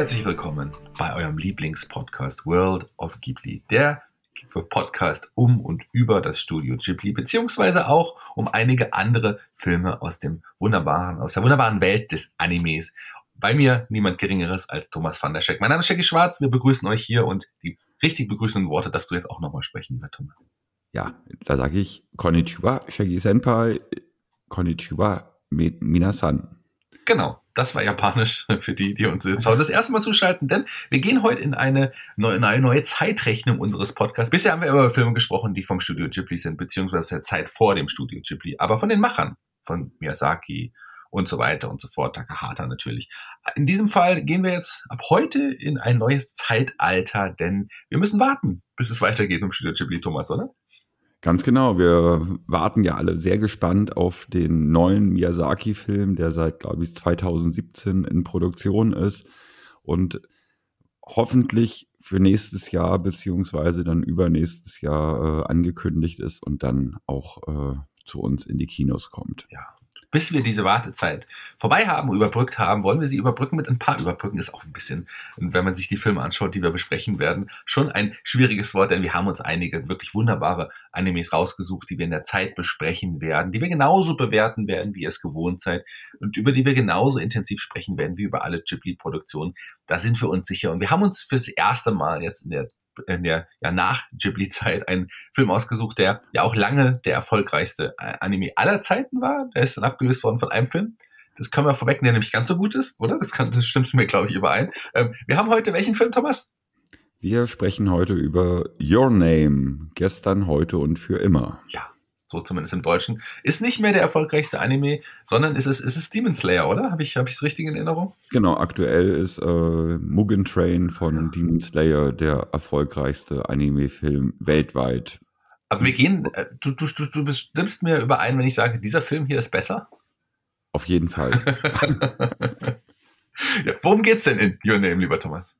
Herzlich willkommen bei eurem Lieblingspodcast World of Ghibli, der Podcast um und über das Studio Ghibli, beziehungsweise auch um einige andere Filme aus dem wunderbaren, aus der wunderbaren Welt des Animes. Bei mir niemand Geringeres als Thomas van der Scheck. Mein Name ist Jackie Schwarz, wir begrüßen euch hier und die richtig begrüßenden Worte darfst du jetzt auch nochmal sprechen, lieber Thomas. Ja, da sage ich Konnichiwa, Shaggy Senpai, Konnichiwa, Minasan. Genau, das war japanisch für die, die uns jetzt heute das erste Mal zuschalten, denn wir gehen heute in eine neue, neue, neue Zeitrechnung unseres Podcasts. Bisher haben wir über Filme gesprochen, die vom Studio Ghibli sind, beziehungsweise der Zeit vor dem Studio Ghibli, aber von den Machern, von Miyazaki und so weiter und so fort, Takahata natürlich. In diesem Fall gehen wir jetzt ab heute in ein neues Zeitalter, denn wir müssen warten, bis es weitergeht im Studio Ghibli, Thomas, oder? Ganz genau. Wir warten ja alle sehr gespannt auf den neuen Miyazaki-Film, der seit, glaube ich, 2017 in Produktion ist und hoffentlich für nächstes Jahr beziehungsweise dann übernächstes Jahr äh, angekündigt ist und dann auch äh, zu uns in die Kinos kommt. Ja, bis wir diese Wartezeit vorbei haben, überbrückt haben, wollen wir sie überbrücken mit ein paar Überbrücken. Ist auch ein bisschen, wenn man sich die Filme anschaut, die wir besprechen werden, schon ein schwieriges Wort, denn wir haben uns einige wirklich wunderbare Animes rausgesucht, die wir in der Zeit besprechen werden, die wir genauso bewerten werden, wie ihr es gewohnt seid und über die wir genauso intensiv sprechen werden wie über alle Ghibli-Produktionen. Da sind wir uns sicher. Und wir haben uns fürs erste Mal jetzt in der in der ja nach Ghibli-Zeit einen Film ausgesucht, der ja auch lange der erfolgreichste äh, Anime aller Zeiten war. Der ist dann abgelöst worden von einem Film. Das können wir vorwegnehmen, der nämlich ganz so gut ist, oder? Das, kann, das stimmst du mir, glaube ich, überein. Ähm, wir haben heute welchen Film, Thomas? Wir sprechen heute über Your Name. Gestern, heute und für immer. Ja, so zumindest im Deutschen, ist nicht mehr der erfolgreichste Anime, sondern ist es, ist es Demon Slayer, oder? Habe ich es hab richtig in Erinnerung? Genau, aktuell ist äh, Mugen Train von Demon Slayer der erfolgreichste Anime-Film weltweit. Aber wir gehen, äh, du, du, du, du bestimmst mir überein, wenn ich sage, dieser Film hier ist besser? Auf jeden Fall. ja, worum geht's denn in Your Name, lieber Thomas?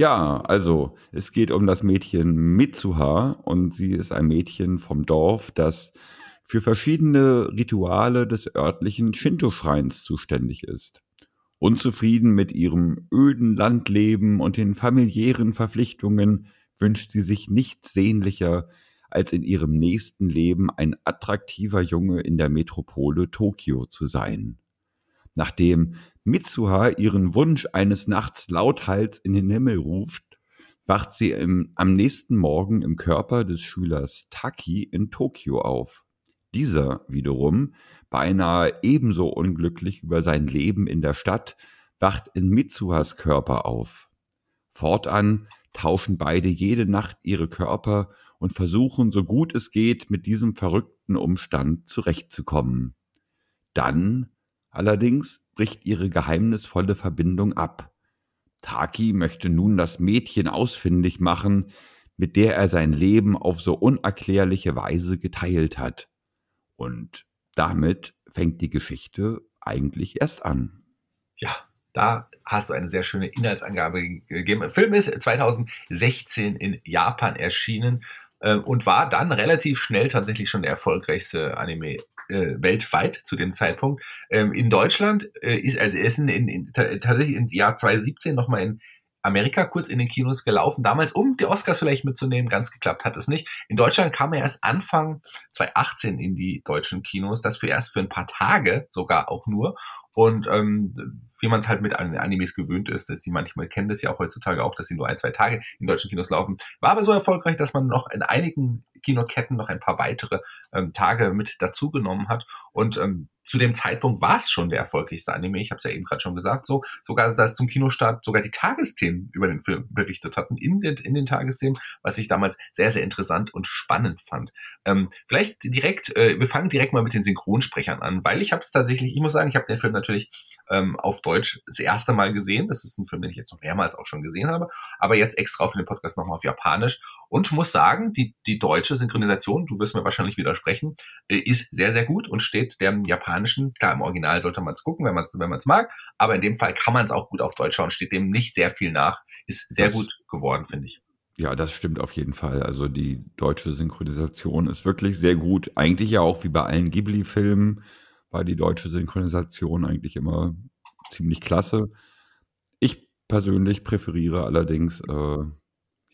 Ja, also es geht um das Mädchen Mitsuha und sie ist ein Mädchen vom Dorf, das für verschiedene Rituale des örtlichen Shinto-Schreins zuständig ist. Unzufrieden mit ihrem öden Landleben und den familiären Verpflichtungen wünscht sie sich nichts sehnlicher, als in ihrem nächsten Leben ein attraktiver Junge in der Metropole Tokio zu sein. Nachdem Mitsuha ihren Wunsch eines Nachts lauthals in den Himmel ruft, wacht sie im, am nächsten Morgen im Körper des Schülers Taki in Tokio auf. Dieser wiederum, beinahe ebenso unglücklich über sein Leben in der Stadt, wacht in Mitsuhas Körper auf. Fortan tauschen beide jede Nacht ihre Körper und versuchen, so gut es geht, mit diesem verrückten Umstand zurechtzukommen. Dann allerdings bricht ihre geheimnisvolle Verbindung ab. Taki möchte nun das Mädchen ausfindig machen, mit der er sein Leben auf so unerklärliche Weise geteilt hat. Und damit fängt die Geschichte eigentlich erst an. Ja, da hast du eine sehr schöne Inhaltsangabe gegeben. Der Film ist 2016 in Japan erschienen äh, und war dann relativ schnell tatsächlich schon der erfolgreichste Anime äh, weltweit zu dem Zeitpunkt. Ähm, in Deutschland äh, ist, also in, in, in, tatsächlich im Jahr 2017 nochmal in Amerika kurz in den Kinos gelaufen, damals um die Oscars vielleicht mitzunehmen, ganz geklappt hat es nicht. In Deutschland kam er erst Anfang 2018 in die deutschen Kinos, das für erst für ein paar Tage sogar auch nur. Und ähm, wie man es halt mit Animes gewöhnt ist, dass die manchmal kennen das ja auch heutzutage auch, dass sie nur ein, zwei Tage in deutschen Kinos laufen, war aber so erfolgreich, dass man noch in einigen Kinoketten noch ein paar weitere ähm, Tage mit dazugenommen hat. Und ähm, zu dem Zeitpunkt war es schon der erfolgreichste Anime. Ich habe es ja eben gerade schon gesagt. So sogar, dass zum Kinostart sogar die Tagesthemen über den Film berichtet hatten in den, in den Tagesthemen, was ich damals sehr sehr interessant und spannend fand. Ähm, vielleicht direkt, äh, wir fangen direkt mal mit den Synchronsprechern an, weil ich habe es tatsächlich, ich muss sagen, ich habe den Film natürlich ähm, auf Deutsch das erste Mal gesehen. Das ist ein Film, den ich jetzt noch mehrmals auch schon gesehen habe, aber jetzt extra für den Podcast nochmal auf Japanisch und muss sagen, die die deutsche Synchronisation, du wirst mir wahrscheinlich widersprechen, äh, ist sehr sehr gut und steht dem japanischen, klar im Original sollte man es gucken, wenn man es wenn mag, aber in dem Fall kann man es auch gut auf Deutsch schauen, steht dem nicht sehr viel nach, ist sehr das gut geworden, finde ich. Ja, das stimmt auf jeden Fall. Also die deutsche Synchronisation ist wirklich sehr gut. Eigentlich ja auch wie bei allen Ghibli-Filmen war die deutsche Synchronisation eigentlich immer ziemlich klasse. Ich persönlich präferiere allerdings äh,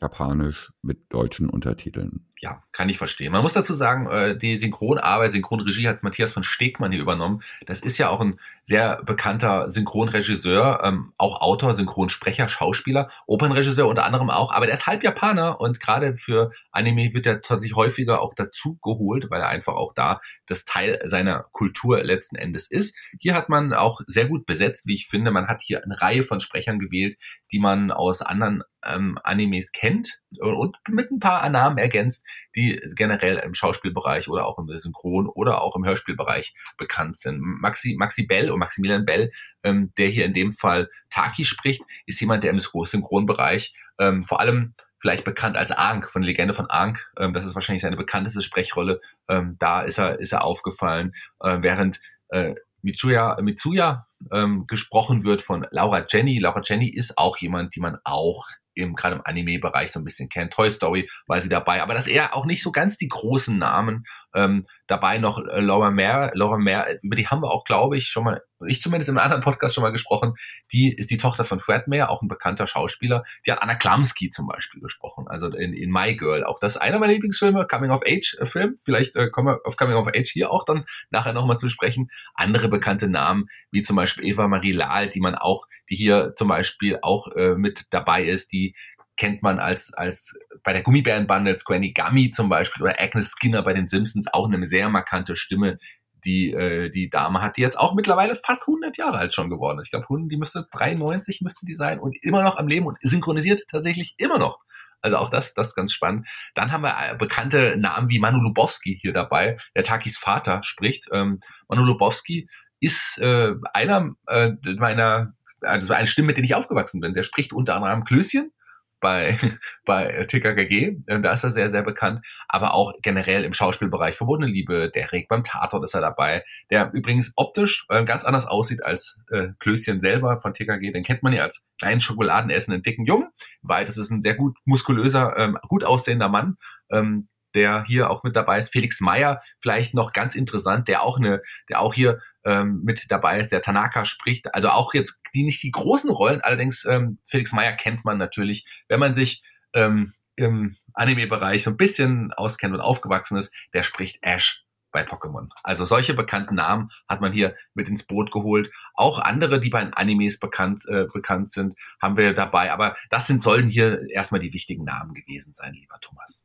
Japanisch mit deutschen Untertiteln ja, kann ich verstehen. Man muss dazu sagen, äh, die Synchronarbeit, Synchronregie hat Matthias von Stegmann hier übernommen. Das ist ja auch ein sehr bekannter Synchronregisseur, ähm, auch Autor, Synchronsprecher, Schauspieler, Opernregisseur unter anderem auch, aber der ist halb Japaner und gerade für Anime wird er tatsächlich häufiger auch dazu geholt, weil er einfach auch da das Teil seiner Kultur letzten Endes ist. Hier hat man auch sehr gut besetzt, wie ich finde. Man hat hier eine Reihe von Sprechern gewählt, die man aus anderen ähm, Animes kennt und mit ein paar Namen ergänzt, die generell im Schauspielbereich oder auch im Synchron oder auch im Hörspielbereich bekannt sind. Maxi, Maxi Bell und Maximilian Bell, ähm, der hier in dem Fall Taki spricht, ist jemand, der im Synchronbereich ähm, vor allem vielleicht bekannt als Ankh, von der Legende von Ankh. Ähm, das ist wahrscheinlich seine bekannteste Sprechrolle. Ähm, da ist er, ist er aufgefallen, äh, während äh, Mitsuya, Mitsuya ähm, gesprochen wird von Laura Jenny. Laura Jenny ist auch jemand, die man auch im, gerade im Anime-Bereich so ein bisschen kennt. Toy Story war sie dabei, aber das eher auch nicht so ganz die großen Namen. Ähm, dabei noch äh, Laura Mare, Laura Mare, über die haben wir auch, glaube ich, schon mal, ich zumindest in einem anderen Podcast schon mal gesprochen. Die ist die Tochter von Fred Mare, auch ein bekannter Schauspieler. Die hat Anna Klamski zum Beispiel gesprochen, also in, in My Girl. Auch das ist einer meiner Lieblingsfilme, Coming of Age äh. Vielleicht äh, kommen wir auf Coming of Age hier auch dann nachher nochmal zu sprechen. Andere bekannte Namen, wie zum Beispiel Eva Marie Lahl, die man auch, die hier zum Beispiel auch äh, mit dabei ist, die kennt man als, als bei der Gummibärenbande als Granny Gummy zum Beispiel oder Agnes Skinner bei den Simpsons auch eine sehr markante Stimme, die äh, die Dame hat, die jetzt auch mittlerweile fast 100 Jahre alt schon geworden ist. Ich glaube, die müsste 93 müsste die sein und immer noch am Leben und synchronisiert tatsächlich immer noch. Also auch das, das ist ganz spannend. Dann haben wir äh, bekannte Namen wie Manu Lubowski hier dabei, der Takis Vater spricht. Ähm, Manu Lubowski ist äh, einer äh, meiner, also eine Stimme, mit der ich aufgewachsen bin. Der spricht unter anderem Klößchen bei, bei TKKG, äh, da ist er sehr, sehr bekannt, aber auch generell im Schauspielbereich Verbotene Liebe, der Reg beim Tatort ist er dabei, der übrigens optisch äh, ganz anders aussieht als äh, Klößchen selber von TKG, den kennt man ja als kleinen Schokoladenessenden dicken Jungen, weil das ist ein sehr gut muskulöser, ähm, gut aussehender Mann, ähm, der hier auch mit dabei ist. Felix Meyer, vielleicht noch ganz interessant, der auch eine, der auch hier ähm, mit dabei ist, der Tanaka spricht. Also auch jetzt die nicht die großen Rollen, allerdings ähm, Felix Meyer kennt man natürlich, wenn man sich ähm, im Anime-Bereich so ein bisschen auskennt und aufgewachsen ist, der spricht Ash bei Pokémon. Also solche bekannten Namen hat man hier mit ins Boot geholt. Auch andere, die bei den Animes bekannt, äh, bekannt sind, haben wir dabei. Aber das sind, sollen hier erstmal die wichtigen Namen gewesen sein, lieber Thomas.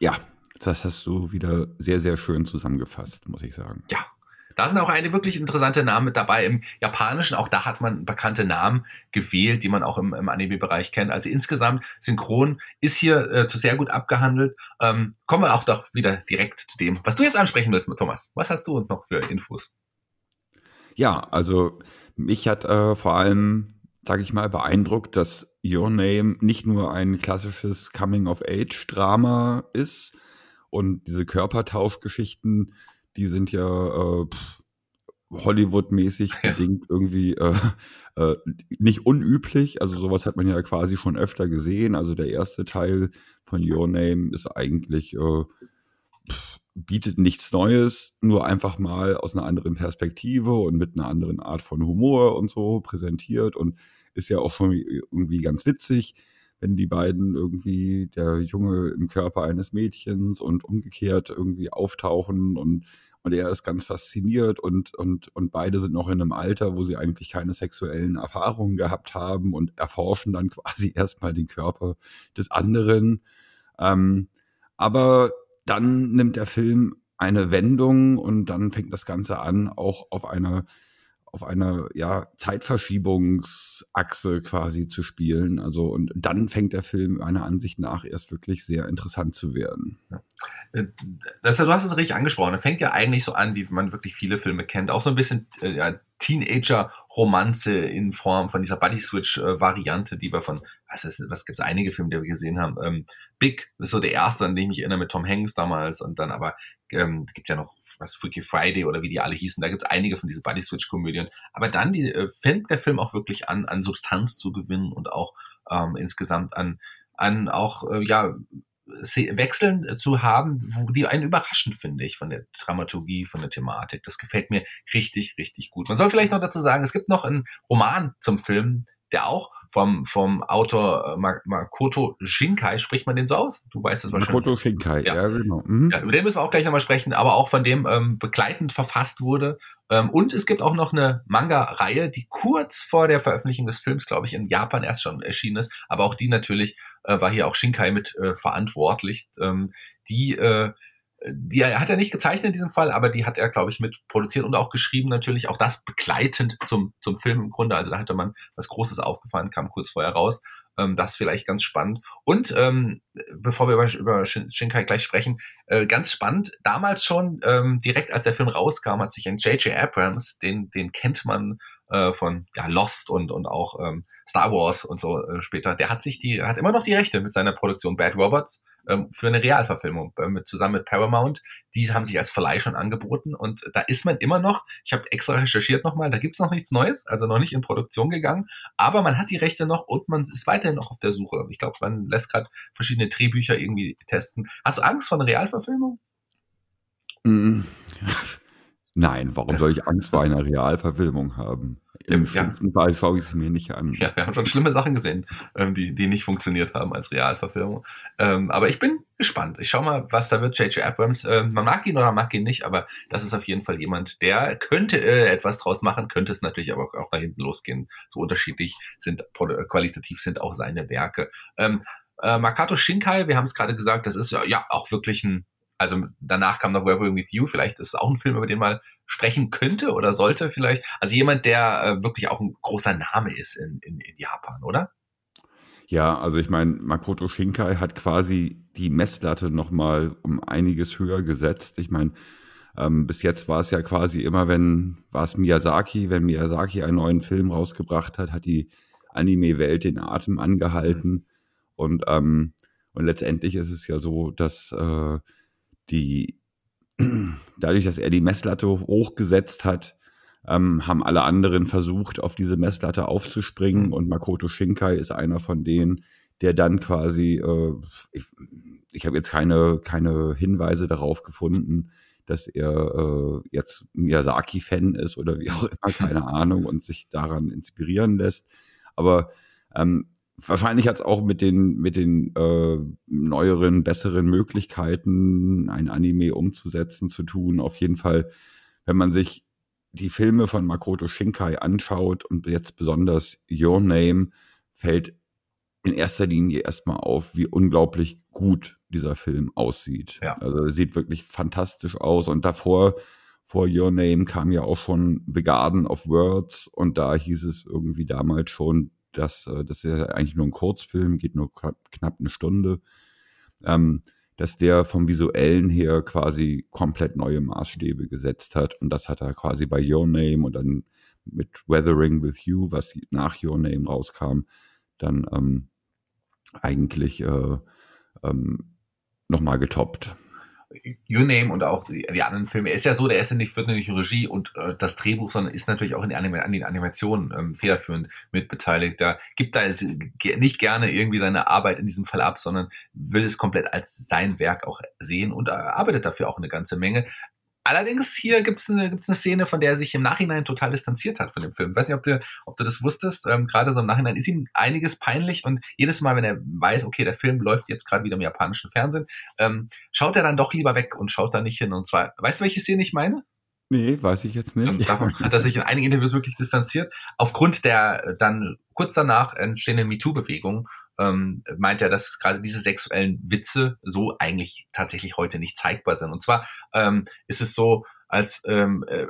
Ja, das hast du wieder sehr, sehr schön zusammengefasst, muss ich sagen. Ja, da sind auch eine wirklich interessante Namen mit dabei im Japanischen. Auch da hat man bekannte Namen gewählt, die man auch im, im Anime-Bereich kennt. Also insgesamt synchron ist hier äh, sehr gut abgehandelt. Ähm, kommen wir auch doch wieder direkt zu dem, was du jetzt ansprechen willst, Thomas. Was hast du noch für Infos? Ja, also mich hat äh, vor allem, sage ich mal, beeindruckt, dass Your Name nicht nur ein klassisches Coming-of-Age-Drama ist und diese Körpertauschgeschichten die sind ja äh, Hollywood-mäßig ja. bedingt irgendwie äh, äh, nicht unüblich. Also sowas hat man ja quasi schon öfter gesehen. Also der erste Teil von Your Name ist eigentlich äh, bietet nichts Neues, nur einfach mal aus einer anderen Perspektive und mit einer anderen Art von Humor und so präsentiert und ist ja auch schon irgendwie ganz witzig, wenn die beiden irgendwie der Junge im Körper eines Mädchens und umgekehrt irgendwie auftauchen und und er ist ganz fasziniert und, und, und beide sind noch in einem Alter, wo sie eigentlich keine sexuellen Erfahrungen gehabt haben und erforschen dann quasi erstmal den Körper des anderen. Ähm, aber dann nimmt der Film eine Wendung und dann fängt das Ganze an, auch auf einer auf einer ja, Zeitverschiebungsachse quasi zu spielen. Also und dann fängt der Film meiner Ansicht nach erst wirklich sehr interessant zu werden. Äh, das, du hast es richtig angesprochen. Er fängt ja eigentlich so an, wie man wirklich viele Filme kennt. Auch so ein bisschen äh, ja, Teenager-Romanze in Form von dieser Buddy-Switch-Variante, die wir von, was, ist, was gibt's einige Filme, die wir gesehen haben. Ähm, Big ist so der erste, an den ich mich erinnere, mit Tom Hanks damals. Und dann aber ähm, gibt's ja noch was Freaky Friday oder wie die alle hießen. Da gibt's einige von diesen Buddy-Switch-Komödien. Aber dann die, äh, fängt der Film auch wirklich an, an Substanz zu gewinnen und auch ähm, insgesamt an an auch äh, ja Wechseln äh, zu haben, wo die einen überraschen, finde ich, von der Dramaturgie, von der Thematik. Das gefällt mir richtig, richtig gut. Man soll vielleicht noch dazu sagen, es gibt noch einen Roman zum Film, der auch vom, vom Autor äh, Makoto Shinkai. Spricht man den so aus? Du weißt es wahrscheinlich. Makoto Shinkai, ja, ja genau. Mhm. Ja, über den müssen wir auch gleich nochmal sprechen, aber auch von dem ähm, begleitend verfasst wurde. Ähm, und es gibt auch noch eine Manga-Reihe, die kurz vor der Veröffentlichung des Films, glaube ich, in Japan erst schon erschienen ist. Aber auch die natürlich äh, war hier auch Shinkai mit äh, verantwortlich. Ähm, die äh, die hat er nicht gezeichnet in diesem Fall, aber die hat er, glaube ich, mit produziert und auch geschrieben natürlich. Auch das begleitend zum, zum Film im Grunde. Also da hatte man was Großes aufgefahren, kam kurz vorher raus. Ähm, das vielleicht ganz spannend. Und ähm, bevor wir über, über Shinkai gleich sprechen, äh, ganz spannend, damals schon, ähm, direkt als der Film rauskam, hat sich ein J.J. Abrams, den, den kennt man äh, von ja, Lost und, und auch ähm, Star Wars und so äh, später, der hat sich die, hat immer noch die Rechte mit seiner Produktion Bad Robots ähm, für eine Realverfilmung äh, mit, zusammen mit Paramount. Die haben sich als Verleih schon angeboten und da ist man immer noch, ich habe extra recherchiert nochmal, da gibt's noch nichts Neues, also noch nicht in Produktion gegangen, aber man hat die Rechte noch und man ist weiterhin noch auf der Suche. Ich glaube, man lässt gerade verschiedene Drehbücher irgendwie testen. Hast du Angst vor einer Realverfilmung? Mm. Nein, warum soll ich Angst vor einer Realverfilmung haben? Im schlimmsten Fall schaue ich sie mir nicht an. Ja, wir haben schon schlimme Sachen gesehen, ähm, die, die nicht funktioniert haben als Realverfilmung. Ähm, aber ich bin gespannt. Ich schau mal, was da wird. J.J. Abrams, äh, man mag ihn oder mag ihn nicht, aber das ist auf jeden Fall jemand, der könnte äh, etwas draus machen, könnte es natürlich aber auch nach hinten losgehen. So unterschiedlich sind, qualitativ sind auch seine Werke. Ähm, äh, Makato Shinkai, wir haben es gerade gesagt, das ist ja auch wirklich ein also danach kam noch Where With You, vielleicht ist es auch ein Film, über den man sprechen könnte oder sollte vielleicht. Also jemand, der äh, wirklich auch ein großer Name ist in, in, in Japan, oder? Ja, also ich meine, Makoto Shinkai hat quasi die Messlatte nochmal um einiges höher gesetzt. Ich meine, ähm, bis jetzt war es ja quasi immer, wenn war es Miyazaki, wenn Miyazaki einen neuen Film rausgebracht hat, hat die Anime-Welt den Atem angehalten. Mhm. Und, ähm, und letztendlich ist es ja so, dass äh, die, dadurch, dass er die Messlatte hochgesetzt hat, ähm, haben alle anderen versucht, auf diese Messlatte aufzuspringen mhm. und Makoto Shinkai ist einer von denen, der dann quasi, äh, ich, ich habe jetzt keine, keine Hinweise darauf gefunden, dass er äh, jetzt Miyazaki-Fan ist oder wie auch immer, keine Ahnung, und sich daran inspirieren lässt. Aber ähm, wahrscheinlich hat es auch mit den, mit den äh, neueren, besseren Möglichkeiten, ein Anime umzusetzen, zu tun. Auf jeden Fall, wenn man sich die Filme von Makoto Shinkai anschaut und jetzt besonders Your Name, fällt in erster Linie erstmal auf, wie unglaublich gut dieser Film aussieht. Ja. Also er sieht wirklich fantastisch aus und davor vor Your Name kam ja auch schon The Garden of Words und da hieß es irgendwie damals schon, dass äh, das ist ja eigentlich nur ein Kurzfilm, geht nur knapp eine Stunde, ähm, dass der vom visuellen her quasi komplett neue Maßstäbe gesetzt hat und das hat er quasi bei Your Name und dann mit Weathering with You, was nach Your Name rauskam, dann ähm, eigentlich äh, ähm, nochmal getoppt. You Name und auch die, die, anderen Filme. Ist ja so, der ist ja nicht, wird nicht Regie und äh, das Drehbuch, sondern ist natürlich auch in Anima an den Animationen ähm, federführend mitbeteiligt. Da gibt da nicht gerne irgendwie seine Arbeit in diesem Fall ab, sondern will es komplett als sein Werk auch sehen und arbeitet dafür auch eine ganze Menge. Allerdings hier gibt es eine, gibt's eine Szene, von der er sich im Nachhinein total distanziert hat von dem Film. Ich weiß nicht, ob du, ob du das wusstest. Ähm, gerade so im Nachhinein ist ihm einiges peinlich und jedes Mal, wenn er weiß, okay, der Film läuft jetzt gerade wieder im japanischen Fernsehen, ähm, schaut er dann doch lieber weg und schaut da nicht hin. Und zwar, weißt du, welche Szene ich meine? Nee, weiß ich jetzt nicht. Ähm, davon hat er sich in einigen Interviews wirklich distanziert. Aufgrund der dann kurz danach entstehenden MeToo-Bewegung ähm, meint er, dass gerade diese sexuellen Witze so eigentlich tatsächlich heute nicht zeigbar sind. Und zwar ähm, ist es so, als ähm, äh,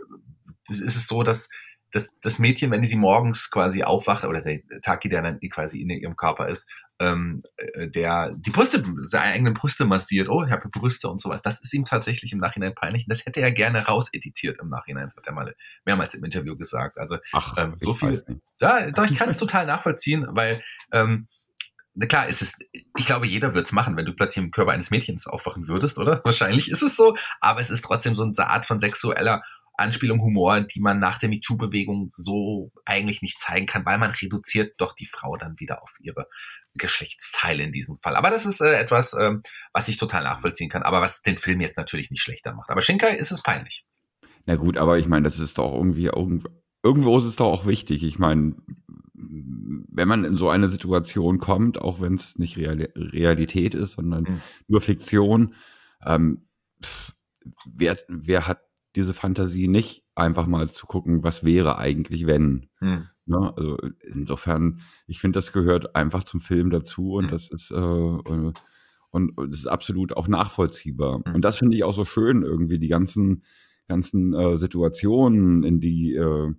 ist es so, dass das, das Mädchen, wenn sie morgens quasi aufwacht, oder der Taki, der dann quasi in ihrem Körper ist, ähm, äh, der die Brüste, seine eigenen Brüste massiert, oh, ich habe Brüste und sowas, das ist ihm tatsächlich im Nachhinein peinlich. Und das hätte er gerne rauseditiert im Nachhinein, das hat er mal mehrmals im Interview gesagt. Also Ach, ähm, so viel. Da, da ich kann es total nachvollziehen, weil ähm, na klar, ist es, ich glaube, jeder wird es machen, wenn du plötzlich im Körper eines Mädchens aufwachen würdest, oder? Wahrscheinlich ist es so, aber es ist trotzdem so eine Art von sexueller Anspielung, Humor, die man nach der MeToo-Bewegung so eigentlich nicht zeigen kann, weil man reduziert doch die Frau dann wieder auf ihre Geschlechtsteile in diesem Fall. Aber das ist äh, etwas, ähm, was ich total nachvollziehen kann, aber was den Film jetzt natürlich nicht schlechter macht. Aber Shinkai ist es peinlich. Na gut, aber ich meine, das ist doch irgendwie, irgendwo ist es doch auch wichtig. Ich meine, wenn man in so eine Situation kommt, auch wenn es nicht Real Realität ist, sondern mhm. nur Fiktion, ähm, pff, wer, wer hat diese Fantasie nicht, einfach mal zu gucken, was wäre eigentlich, wenn. Mhm. Ne? Also insofern, ich finde, das gehört einfach zum Film dazu und mhm. das ist äh, äh und, und das ist absolut auch nachvollziehbar. Mhm. Und das finde ich auch so schön, irgendwie die ganzen, ganzen äh, Situationen, in die äh,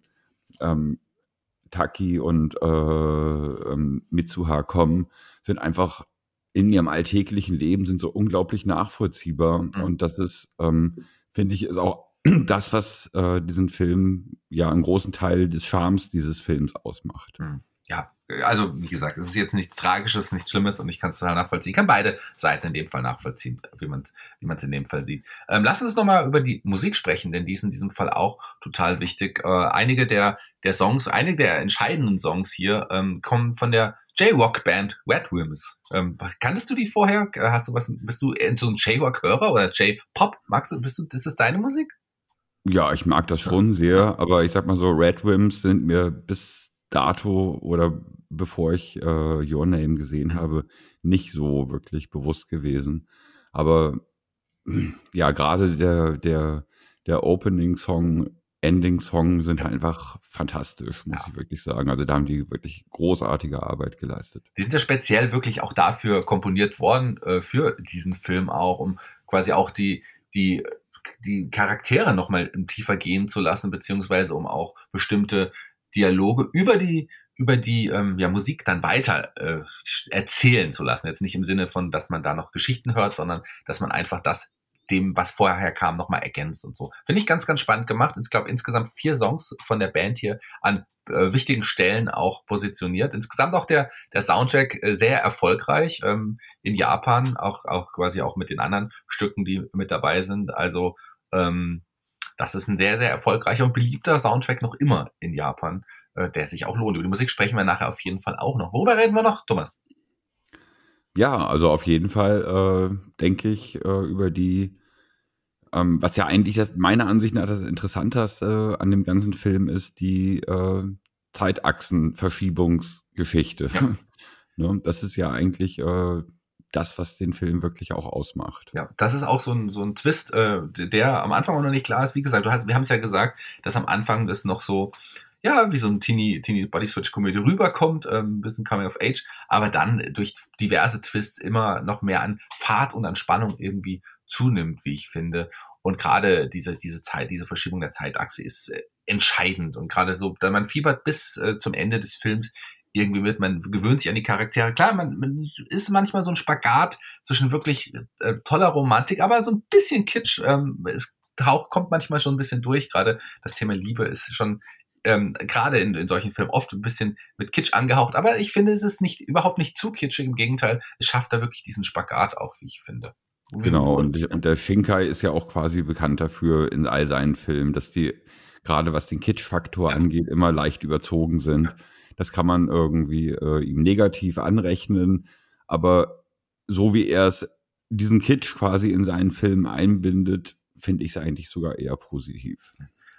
ähm, Taki und äh, ähm, Mitsuha kommen, sind einfach in ihrem alltäglichen Leben sind so unglaublich nachvollziehbar. Mhm. Und das ist, ähm, finde ich, ist auch das, was äh, diesen Film ja einen großen Teil des Charmes dieses Films ausmacht. Mhm ja, also wie gesagt, es ist jetzt nichts Tragisches, nichts Schlimmes und ich kann es total nachvollziehen. Ich kann beide Seiten in dem Fall nachvollziehen, wie man es wie man's in dem Fall sieht. Ähm, lass uns nochmal über die Musik sprechen, denn die ist in diesem Fall auch total wichtig. Äh, einige der, der Songs, einige der entscheidenden Songs hier ähm, kommen von der J-Rock-Band Wet Wims. Ähm, kanntest du die vorher? Hast du was, bist du so ein J-Rock-Hörer oder J-Pop? Magst du, bist du, ist das deine Musik? Ja, ich mag das schon sehr, aber ich sag mal so, Red Wims sind mir bis dato oder bevor ich äh, Your Name gesehen habe, nicht so wirklich bewusst gewesen. Aber ja, gerade der, der, der Opening-Song, Ending-Song sind halt einfach fantastisch, muss ja. ich wirklich sagen. Also da haben die wirklich großartige Arbeit geleistet. Die sind ja speziell wirklich auch dafür komponiert worden, äh, für diesen Film auch, um quasi auch die, die die Charaktere nochmal tiefer gehen zu lassen, beziehungsweise um auch bestimmte Dialoge über die über die ähm, ja, Musik dann weiter äh, erzählen zu lassen. Jetzt nicht im Sinne von, dass man da noch Geschichten hört, sondern dass man einfach das dem, was vorher kam, nochmal ergänzt und so. Finde ich ganz, ganz spannend gemacht. Ich glaube, insgesamt vier Songs von der Band hier an äh, wichtigen Stellen auch positioniert. Insgesamt auch der, der Soundtrack äh, sehr erfolgreich ähm, in Japan, auch, auch quasi auch mit den anderen Stücken, die mit dabei sind. Also ähm, das ist ein sehr, sehr erfolgreicher und beliebter Soundtrack noch immer in Japan, äh, der sich auch lohnt. Über die Musik sprechen wir nachher auf jeden Fall auch noch. Worüber reden wir noch, Thomas? Ja, also auf jeden Fall äh, denke ich äh, über die, ähm, was ja eigentlich meiner Ansicht nach das Interessanteste an dem ganzen Film ist, die äh, Zeitachsenverschiebungsgeschichte. Ja. ne? Das ist ja eigentlich äh, das, was den Film wirklich auch ausmacht. Ja, das ist auch so ein, so ein Twist, äh, der am Anfang auch noch nicht klar ist. Wie gesagt, du hast, wir haben es ja gesagt, dass am Anfang das noch so, ja, wie so ein Teeny, Teeny Body Switch Komödie rüberkommt, ähm, ein bisschen Coming of Age, aber dann durch diverse Twists immer noch mehr an Fahrt und an Spannung irgendwie zunimmt, wie ich finde. Und gerade diese, diese Zeit, diese Verschiebung der Zeitachse ist äh, entscheidend. Und gerade so, man fiebert bis äh, zum Ende des Films irgendwie mit, man gewöhnt sich an die Charaktere. Klar, man, man ist manchmal so ein Spagat zwischen wirklich äh, toller Romantik, aber so ein bisschen Kitsch. Ähm, es taucht, kommt manchmal schon ein bisschen durch. Gerade das Thema Liebe ist schon ähm, gerade in, in solchen Filmen oft ein bisschen mit Kitsch angehaucht. Aber ich finde, es ist nicht überhaupt nicht zu kitschig. Im Gegenteil, es schafft da wirklich diesen Spagat auch, wie ich finde. Genau, und, und der Shinkai ist ja auch quasi bekannt dafür in all seinen Filmen, dass die, gerade was den Kitsch-Faktor ja. angeht, immer leicht überzogen sind. Ja. Das kann man irgendwie äh, ihm negativ anrechnen. Aber so wie er es, diesen Kitsch quasi in seinen Filmen einbindet, finde ich es eigentlich sogar eher positiv.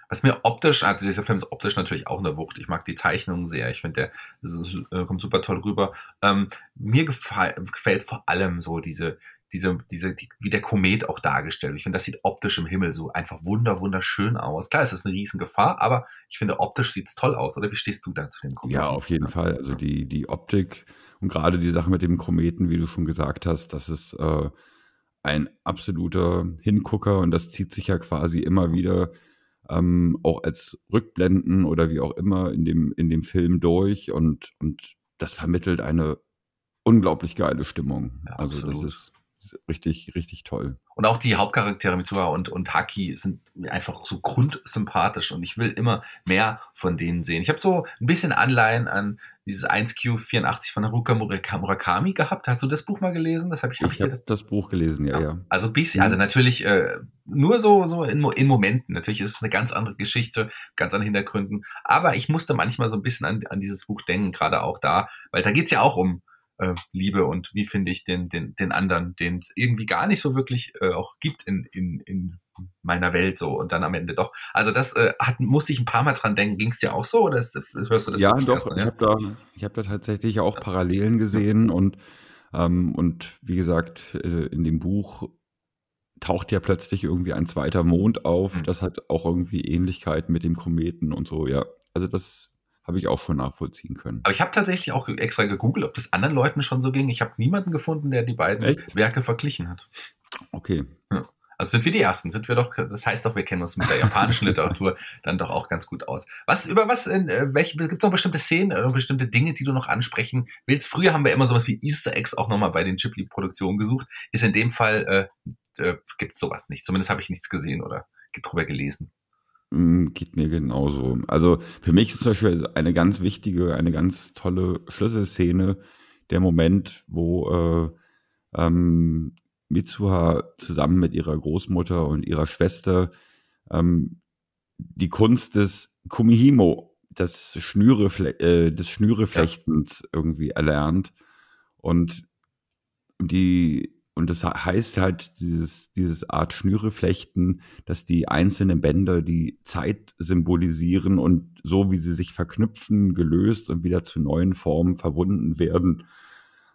Was mir optisch, also dieser Film ist optisch natürlich auch eine Wucht. Ich mag die Zeichnungen sehr. Ich finde, der äh, kommt super toll rüber. Ähm, mir gefällt vor allem so diese, diese, diese, die, wie der Komet auch dargestellt. Ich finde, das sieht optisch im Himmel so einfach wunder, wunderschön aus. Klar, es ist eine Riesengefahr, aber ich finde, optisch sieht es toll aus. Oder wie stehst du da zu dem Kometen? Ja, auf jeden Fall. Also die, die Optik und gerade die Sache mit dem Kometen, wie du schon gesagt hast, das ist äh, ein absoluter Hingucker und das zieht sich ja quasi immer wieder ähm, auch als Rückblenden oder wie auch immer in dem, in dem Film durch und, und das vermittelt eine unglaublich geile Stimmung. Ja, also absolut. das ist richtig, richtig toll. Und auch die Hauptcharaktere Mitsuha und, und Haki sind einfach so grundsympathisch und ich will immer mehr von denen sehen. Ich habe so ein bisschen Anleihen an dieses 1Q84 von Haruka Murakami gehabt. Hast du das Buch mal gelesen? Das habe ich. Hab ich, ich habe das, das, Buch gelesen, ja, ja. Also bisschen, also natürlich äh, nur so so in, in Momenten. Natürlich ist es eine ganz andere Geschichte, ganz andere Hintergründen. Aber ich musste manchmal so ein bisschen an, an dieses Buch denken, gerade auch da, weil da geht's ja auch um äh, liebe und wie finde ich den, den, den anderen, den es irgendwie gar nicht so wirklich äh, auch gibt in, in, in meiner Welt so und dann am Ende doch. Also das äh, hat, musste ich ein paar Mal dran denken. Ging es dir auch so oder ist, hörst du das Ja, doch. Erst, ich habe da, ich hab da tatsächlich auch Parallelen gesehen und ähm, und wie gesagt äh, in dem Buch taucht ja plötzlich irgendwie ein zweiter Mond auf. Mhm. Das hat auch irgendwie Ähnlichkeit mit dem Kometen und so. Ja, also das habe ich auch schon nachvollziehen können. Aber ich habe tatsächlich auch extra gegoogelt, ob das anderen Leuten schon so ging. Ich habe niemanden gefunden, der die beiden Echt? Werke verglichen hat. Okay. Ja. Also sind wir die Ersten, sind wir doch, das heißt doch, wir kennen uns mit der japanischen Literatur dann doch auch ganz gut aus. Was, über was, in, äh, welche, gibt es noch bestimmte Szenen oder bestimmte Dinge, die du noch ansprechen willst? Früher haben wir immer sowas wie Easter Eggs auch nochmal bei den Ghibli-Produktionen gesucht. Ist in dem Fall, äh, äh, gibt sowas nicht. Zumindest habe ich nichts gesehen oder drüber gelesen. Mm, geht mir genauso. Also für mich ist zum Beispiel eine ganz wichtige, eine ganz tolle Schlüsselszene der Moment, wo äh, ähm, Mitsuha zusammen mit ihrer Großmutter und ihrer Schwester ähm, die Kunst des Kumihimo, des, Schnüre, äh, des Schnüreflechtens ja. irgendwie erlernt. Und die und das heißt halt, dieses, dieses Art Schnüreflechten, dass die einzelnen Bänder die Zeit symbolisieren und so wie sie sich verknüpfen, gelöst und wieder zu neuen Formen verbunden werden,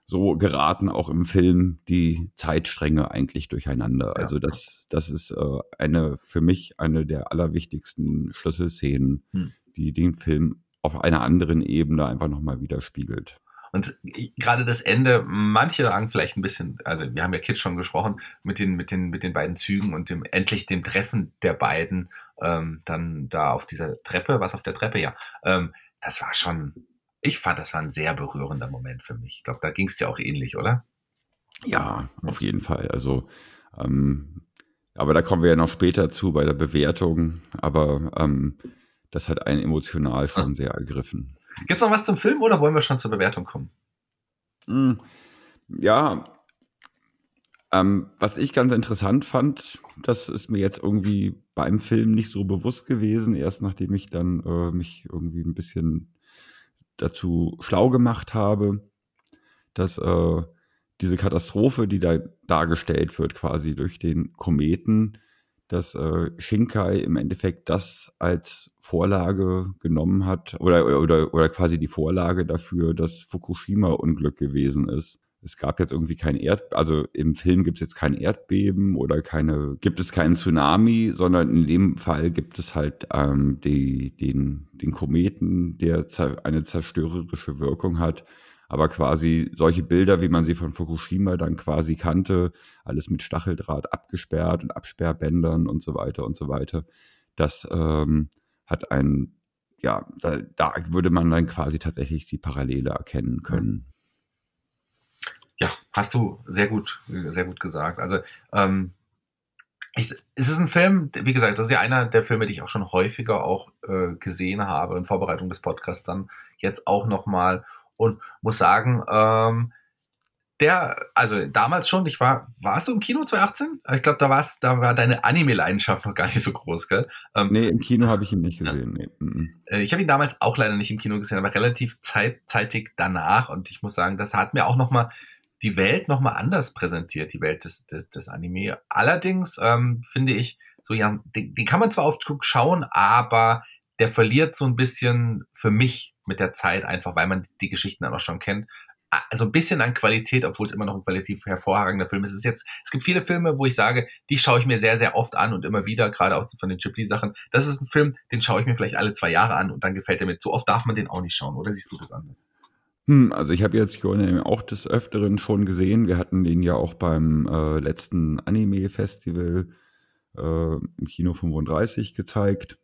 so geraten auch im Film die Zeitstränge eigentlich durcheinander. Ja. Also das, das ist äh, eine, für mich eine der allerwichtigsten Schlüsselszenen, hm. die den Film auf einer anderen Ebene einfach nochmal widerspiegelt. Und gerade das Ende, manche sagen vielleicht ein bisschen, also wir haben ja Kids schon gesprochen, mit den, mit den, mit den beiden Zügen und dem, endlich dem Treffen der beiden, ähm, dann da auf dieser Treppe, was auf der Treppe, ja. Ähm, das war schon, ich fand, das war ein sehr berührender Moment für mich. Ich glaube, da ging es dir auch ähnlich, oder? Ja, auf jeden Fall. Also, ähm, aber da kommen wir ja noch später zu bei der Bewertung. Aber ähm, das hat einen emotional schon ah. sehr ergriffen. Gibt es noch was zum Film oder wollen wir schon zur Bewertung kommen? Hm, ja, ähm, was ich ganz interessant fand, das ist mir jetzt irgendwie beim Film nicht so bewusst gewesen, erst nachdem ich dann äh, mich irgendwie ein bisschen dazu schlau gemacht habe, dass äh, diese Katastrophe, die da dargestellt wird, quasi durch den Kometen, dass äh, Shinkai im Endeffekt das als Vorlage genommen hat oder, oder, oder quasi die Vorlage dafür, dass Fukushima-Unglück gewesen ist. Es gab jetzt irgendwie kein Erd, also im Film gibt es jetzt kein Erdbeben oder keine, gibt es keinen Tsunami, sondern in dem Fall gibt es halt ähm, die, den, den Kometen, der eine zerstörerische Wirkung hat aber quasi solche Bilder, wie man sie von Fukushima dann quasi kannte, alles mit Stacheldraht abgesperrt und Absperrbändern und so weiter und so weiter, das ähm, hat ein, ja, da, da würde man dann quasi tatsächlich die Parallele erkennen können. Ja, hast du sehr gut, sehr gut gesagt. Also ähm, ich, es ist ein Film, wie gesagt, das ist ja einer der Filme, die ich auch schon häufiger auch äh, gesehen habe in Vorbereitung des Podcasts dann jetzt auch nochmal und muss sagen, ähm, der, also damals schon, ich war, warst du im Kino 2018? Ich glaube, da warst, da war deine Anime-Leidenschaft noch gar nicht so groß, gell? Ähm, nee, im Kino habe ich ihn nicht gesehen. Nee. Mhm. Äh, ich habe ihn damals auch leider nicht im Kino gesehen, aber relativ zeit, zeitig danach. Und ich muss sagen, das hat mir auch nochmal die Welt nochmal anders präsentiert, die Welt des, des, des Anime. Allerdings ähm, finde ich, so ja, den, den kann man zwar oft schauen, aber der verliert so ein bisschen für mich mit der Zeit, einfach weil man die Geschichten dann auch schon kennt. Also ein bisschen an Qualität, obwohl es immer noch ein qualitativ hervorragender Film ist. Es ist jetzt, es gibt viele Filme, wo ich sage, die schaue ich mir sehr, sehr oft an und immer wieder, gerade auch von den Ghibli-Sachen. Das ist ein Film, den schaue ich mir vielleicht alle zwei Jahre an und dann gefällt er mir. So oft darf man den auch nicht schauen, oder siehst du das anders? Hm, also ich habe jetzt Your auch des Öfteren schon gesehen. Wir hatten den ja auch beim äh, letzten Anime-Festival äh, im Kino 35 gezeigt.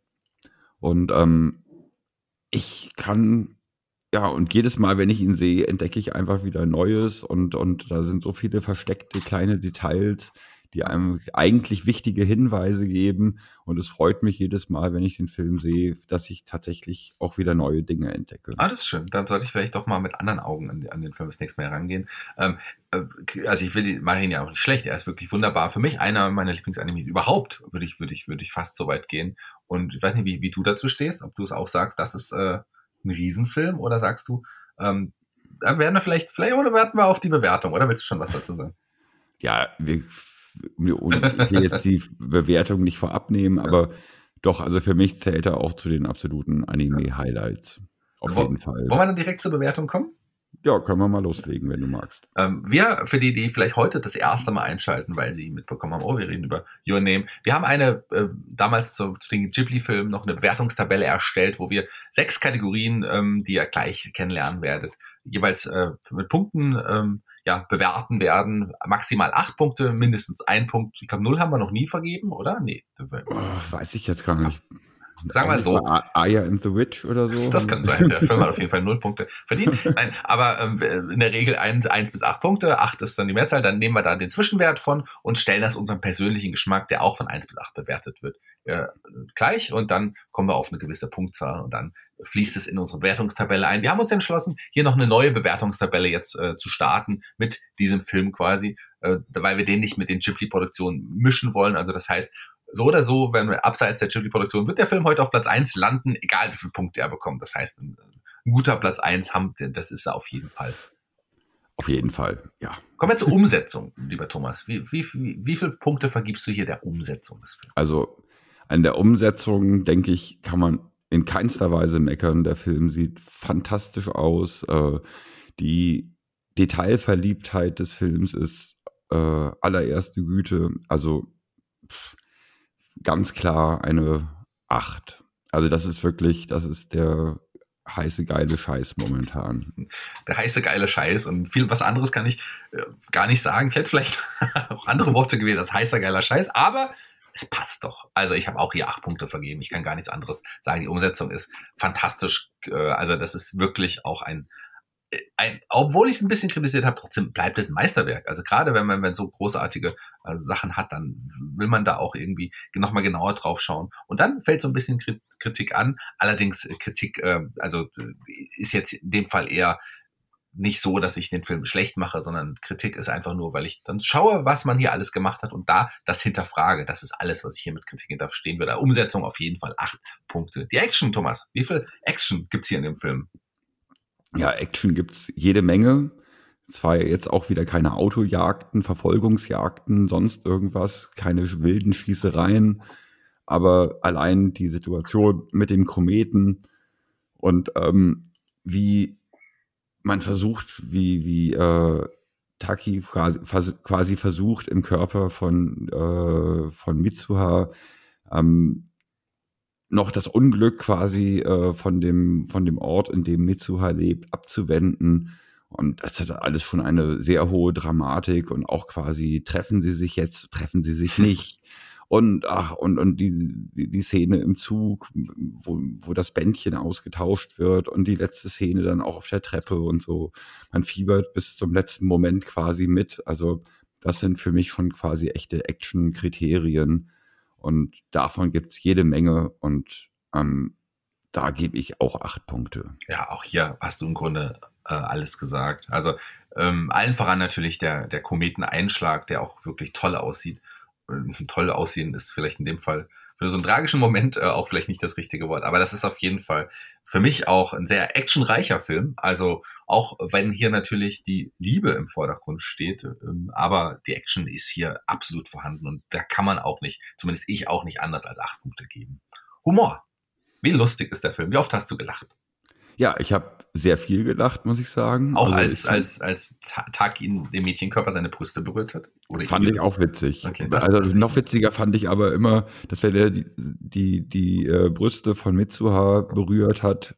Und ähm, ich kann, ja, und jedes Mal, wenn ich ihn sehe, entdecke ich einfach wieder Neues und, und da sind so viele versteckte kleine Details, die einem eigentlich wichtige Hinweise geben. Und es freut mich jedes Mal, wenn ich den Film sehe, dass ich tatsächlich auch wieder neue Dinge entdecke. Ah, das ist schön. Dann sollte ich vielleicht doch mal mit anderen Augen an, an den Film das nächste Mal herangehen. Ähm, äh, also ich will mache ihn ja auch nicht schlecht. Er ist wirklich wunderbar. Für mich einer meiner Lieblingsanime überhaupt, würde ich, würde ich, würde ich fast so weit gehen. Und ich weiß nicht, wie, wie du dazu stehst, ob du es auch sagst, das ist äh, ein Riesenfilm oder sagst du, ähm, da werden wir vielleicht, vielleicht oder warten wir auf die Bewertung, oder willst du schon was dazu sagen? Ja, wir ich will jetzt die Bewertung nicht vorab nehmen, aber doch, also für mich zählt er auch zu den absoluten Anime-Highlights. Auf jeden Fall. Wollen wir dann direkt zur Bewertung kommen? Ja, können wir mal loslegen, wenn du magst. Ähm, wir, für die, die vielleicht heute das erste Mal einschalten, weil sie mitbekommen haben, oh, wir reden über Your Name. Wir haben eine, äh, damals zu, zu den Ghibli-Filmen noch eine Bewertungstabelle erstellt, wo wir sechs Kategorien, ähm, die ihr gleich kennenlernen werdet, jeweils äh, mit Punkten ähm, ja, bewerten werden. Maximal acht Punkte, mindestens ein Punkt. Ich glaube, null haben wir noch nie vergeben, oder? Nee. Oh, weiß ich jetzt gar nicht. Sagen wir so. Aya and the Witch oder so. Das kann sein. Der Film hat auf jeden Fall null Punkte verdient. Nein, aber ähm, in der Regel eins, eins bis acht Punkte. Acht ist dann die Mehrzahl. Dann nehmen wir da den Zwischenwert von und stellen das unserem persönlichen Geschmack, der auch von eins bis acht bewertet wird, äh, gleich. Und dann kommen wir auf eine gewisse Punktzahl und dann fließt es in unsere Bewertungstabelle ein. Wir haben uns entschlossen, hier noch eine neue Bewertungstabelle jetzt äh, zu starten mit diesem Film quasi, äh, weil wir den nicht mit den Ghibli-Produktionen mischen wollen. Also das heißt, so oder so, wenn wir abseits der Ghibli-Produktion, wird der Film heute auf Platz eins landen, egal wie viele Punkte er bekommt. Das heißt, ein, ein guter Platz eins haben, das ist er auf jeden Fall. Auf jeden Fall, ja. Kommen wir zur Umsetzung, lieber Thomas. Wie, wie, wie, wie viele Punkte vergibst du hier der Umsetzung des Films? Also an der Umsetzung, denke ich, kann man in keinster Weise meckern. Der Film sieht fantastisch aus. Äh, die Detailverliebtheit des Films ist äh, allererste Güte. Also pff, ganz klar eine Acht. Also das ist wirklich, das ist der heiße geile Scheiß momentan. Der heiße geile Scheiß und viel was anderes kann ich äh, gar nicht sagen. Ich hätte vielleicht auch andere Worte gewählt als heißer geiler Scheiß, aber es passt doch. Also ich habe auch hier acht Punkte vergeben. Ich kann gar nichts anderes sagen. Die Umsetzung ist fantastisch. Äh, also das ist wirklich auch ein ein, obwohl ich es ein bisschen kritisiert habe, trotzdem bleibt es ein Meisterwerk. Also gerade wenn man wenn so großartige äh, Sachen hat, dann will man da auch irgendwie nochmal genauer drauf schauen. Und dann fällt so ein bisschen Kritik an. Allerdings äh, Kritik, äh, also äh, ist jetzt in dem Fall eher nicht so, dass ich den Film schlecht mache, sondern Kritik ist einfach nur, weil ich dann schaue, was man hier alles gemacht hat und da das hinterfrage. Das ist alles, was ich hier mit Kritik hinterstehen würde. Umsetzung auf jeden Fall acht Punkte. Die Action, Thomas. Wie viel Action gibt's hier in dem Film? Ja, Action gibt's jede Menge. Zwar jetzt auch wieder keine Autojagden, Verfolgungsjagden, sonst irgendwas, keine wilden Schießereien, aber allein die Situation mit dem Kometen und ähm, wie man versucht, wie, wie äh, Taki quasi, versucht, im Körper von, äh, von Mitsuha ähm, noch das Unglück quasi äh, von, dem, von dem Ort, in dem Mitsuha lebt, abzuwenden. Und das hat alles schon eine sehr hohe Dramatik und auch quasi treffen sie sich jetzt, treffen sie sich nicht. Und ach, und, und die, die, Szene im Zug, wo, wo das Bändchen ausgetauscht wird und die letzte Szene dann auch auf der Treppe und so. Man fiebert bis zum letzten Moment quasi mit. Also, das sind für mich schon quasi echte Action-Kriterien. Und davon gibt es jede Menge und ähm, da gebe ich auch acht Punkte. Ja, auch hier hast du im Grunde äh, alles gesagt. Also ähm, allen voran natürlich der, der Kometeneinschlag, der auch wirklich toll aussieht. Äh, toll aussehen ist vielleicht in dem Fall für so einen tragischen Moment äh, auch vielleicht nicht das richtige Wort. Aber das ist auf jeden Fall für mich auch ein sehr actionreicher Film. Also auch wenn hier natürlich die Liebe im Vordergrund steht, ähm, aber die Action ist hier absolut vorhanden und da kann man auch nicht, zumindest ich auch nicht anders als acht Punkte geben. Humor. Wie lustig ist der Film? Wie oft hast du gelacht? Ja, ich habe sehr viel gelacht, muss ich sagen. Auch also als, als, als Tag ihn dem Mädchenkörper seine Brüste berührt hat? Oder fand ich auch witzig. Okay, also noch witziger fand ich aber immer, dass wenn er die, die, die äh, Brüste von Mitsuha berührt hat,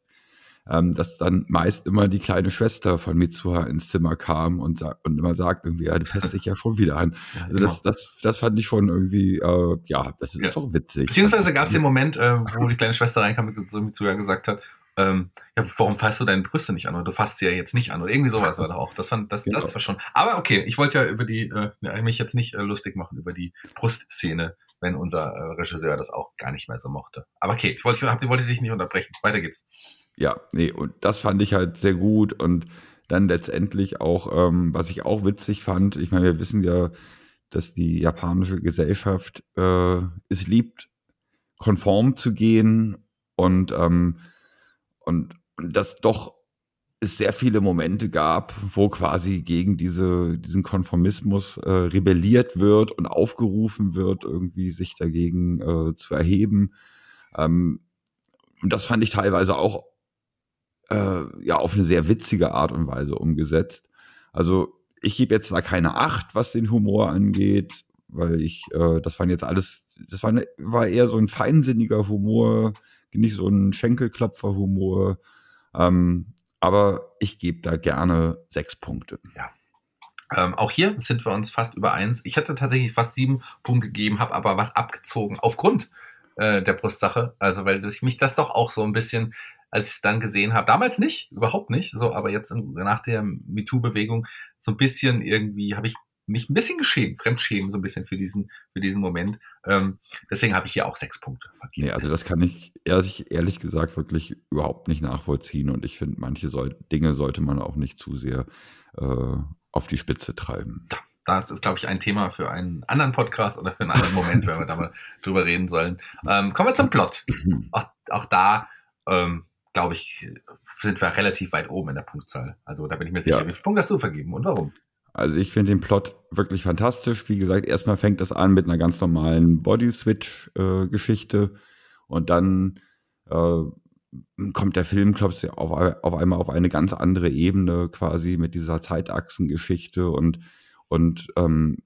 ähm, dass dann meist immer die kleine Schwester von Mitsuha ins Zimmer kam und, und immer sagt irgendwie, ja, du fässt dich ja schon wieder an. Ja, also genau. das, das, das fand ich schon irgendwie, äh, ja, das ist ja. doch witzig. Beziehungsweise gab es den Moment, äh, wo die kleine Schwester reinkam und so Mitsuha gesagt hat, ähm, ja, warum fasst du deine Brüste nicht an? Oder du fasst sie ja jetzt nicht an. Oder irgendwie sowas war da auch. Das, fand, das, genau. das war schon. Aber okay, ich wollte ja über die, äh, mich jetzt nicht äh, lustig machen über die Brustszene, wenn unser äh, Regisseur das auch gar nicht mehr so mochte. Aber okay, ich wollte, ich wollte dich nicht unterbrechen. Weiter geht's. Ja, nee, und das fand ich halt sehr gut. Und dann letztendlich auch, ähm, was ich auch witzig fand, ich meine, wir wissen ja, dass die japanische Gesellschaft äh, es liebt, konform zu gehen und ähm, und, das doch es sehr viele Momente gab, wo quasi gegen diese, diesen Konformismus äh, rebelliert wird und aufgerufen wird, irgendwie sich dagegen äh, zu erheben. Ähm, und das fand ich teilweise auch äh, ja auf eine sehr witzige Art und Weise umgesetzt. Also ich gebe jetzt da keine Acht, was den Humor angeht, weil ich, äh, das waren jetzt alles, das war, ne, war eher so ein feinsinniger Humor, nicht so ein Schenkelklopfer-Humor. Ähm, aber ich gebe da gerne sechs Punkte. Ja. Ähm, auch hier sind wir uns fast über eins. Ich hätte tatsächlich fast sieben Punkte gegeben, habe aber was abgezogen aufgrund äh, der Brustsache. Also weil das, mich das doch auch so ein bisschen, als ich es dann gesehen habe, damals nicht, überhaupt nicht, so, aber jetzt in, nach der MeToo-Bewegung so ein bisschen irgendwie habe ich mich ein bisschen geschämt, fremdschämen so ein bisschen für diesen, für diesen Moment. Ähm, deswegen habe ich hier auch sechs Punkte vergeben. Nee, also das kann ich ehrlich, ehrlich gesagt wirklich überhaupt nicht nachvollziehen und ich finde, manche soll, Dinge sollte man auch nicht zu sehr äh, auf die Spitze treiben. Ja, das ist, glaube ich, ein Thema für einen anderen Podcast oder für einen anderen Moment, wenn wir da mal drüber reden sollen. Ähm, kommen wir zum Plot. Auch, auch da, ähm, glaube ich, sind wir relativ weit oben in der Punktzahl. Also da bin ich mir sicher. Ja. Wie viele Punkte hast du vergeben und warum? Also ich finde den Plot wirklich fantastisch. Wie gesagt, erstmal fängt das an mit einer ganz normalen Body-Switch-Geschichte. Und dann äh, kommt der Film, klopft auf, auf einmal auf eine ganz andere Ebene quasi mit dieser Zeitachsengeschichte und und ähm,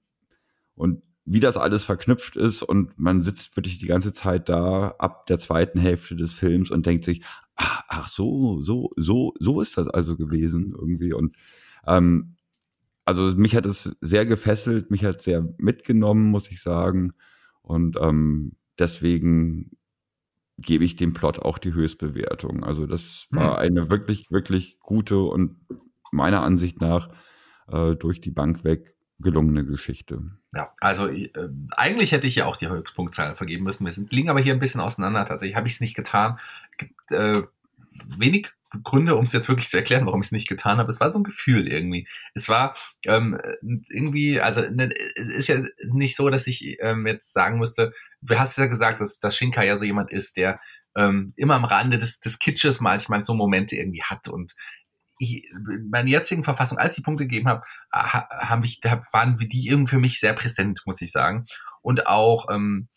und wie das alles verknüpft ist. Und man sitzt wirklich die ganze Zeit da ab der zweiten Hälfte des Films und denkt sich, ach, ach so, so, so, so ist das also gewesen irgendwie. Und ähm, also mich hat es sehr gefesselt, mich hat es sehr mitgenommen, muss ich sagen. Und ähm, deswegen gebe ich dem Plot auch die Höchstbewertung. Also das war hm. eine wirklich, wirklich gute und meiner Ansicht nach äh, durch die Bank weg gelungene Geschichte. Ja, also äh, eigentlich hätte ich ja auch die Höchstpunktzahl vergeben müssen. Wir sind, liegen aber hier ein bisschen auseinander. Tatsächlich habe ich es nicht getan. Gibt äh, wenig Gründe, um es jetzt wirklich zu erklären, warum ich es nicht getan habe. Es war so ein Gefühl irgendwie. Es war ähm, irgendwie, also ne, ist ja nicht so, dass ich ähm, jetzt sagen müsste, du hast ja gesagt, dass, dass Shinkai ja so jemand ist, der ähm, immer am Rande des, des Kitsches manchmal so Momente irgendwie hat und ich, in meiner jetzigen Verfassung, als ich Punkte gegeben habe, haben ich, da waren die irgendwie für mich sehr präsent, muss ich sagen. Und auch, ähm,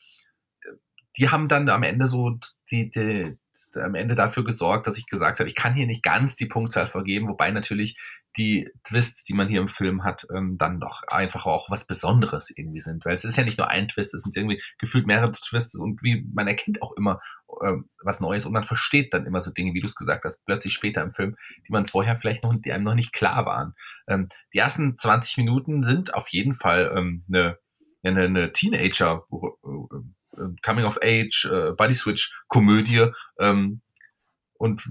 die haben dann am Ende so die, die, am Ende dafür gesorgt, dass ich gesagt habe, ich kann hier nicht ganz die Punktzahl vergeben, wobei natürlich die Twists, die man hier im Film hat, ähm, dann doch einfach auch was Besonderes irgendwie sind. Weil es ist ja nicht nur ein Twist, es sind irgendwie gefühlt mehrere Twists und wie man erkennt auch immer ähm, was Neues und man versteht dann immer so Dinge, wie du es gesagt hast, plötzlich später im Film, die man vorher vielleicht noch, die einem noch nicht klar waren. Ähm, die ersten 20 Minuten sind auf jeden Fall ähm, eine, eine, eine Teenager- äh, äh, Coming of Age, äh, Body Switch Komödie. Ähm, und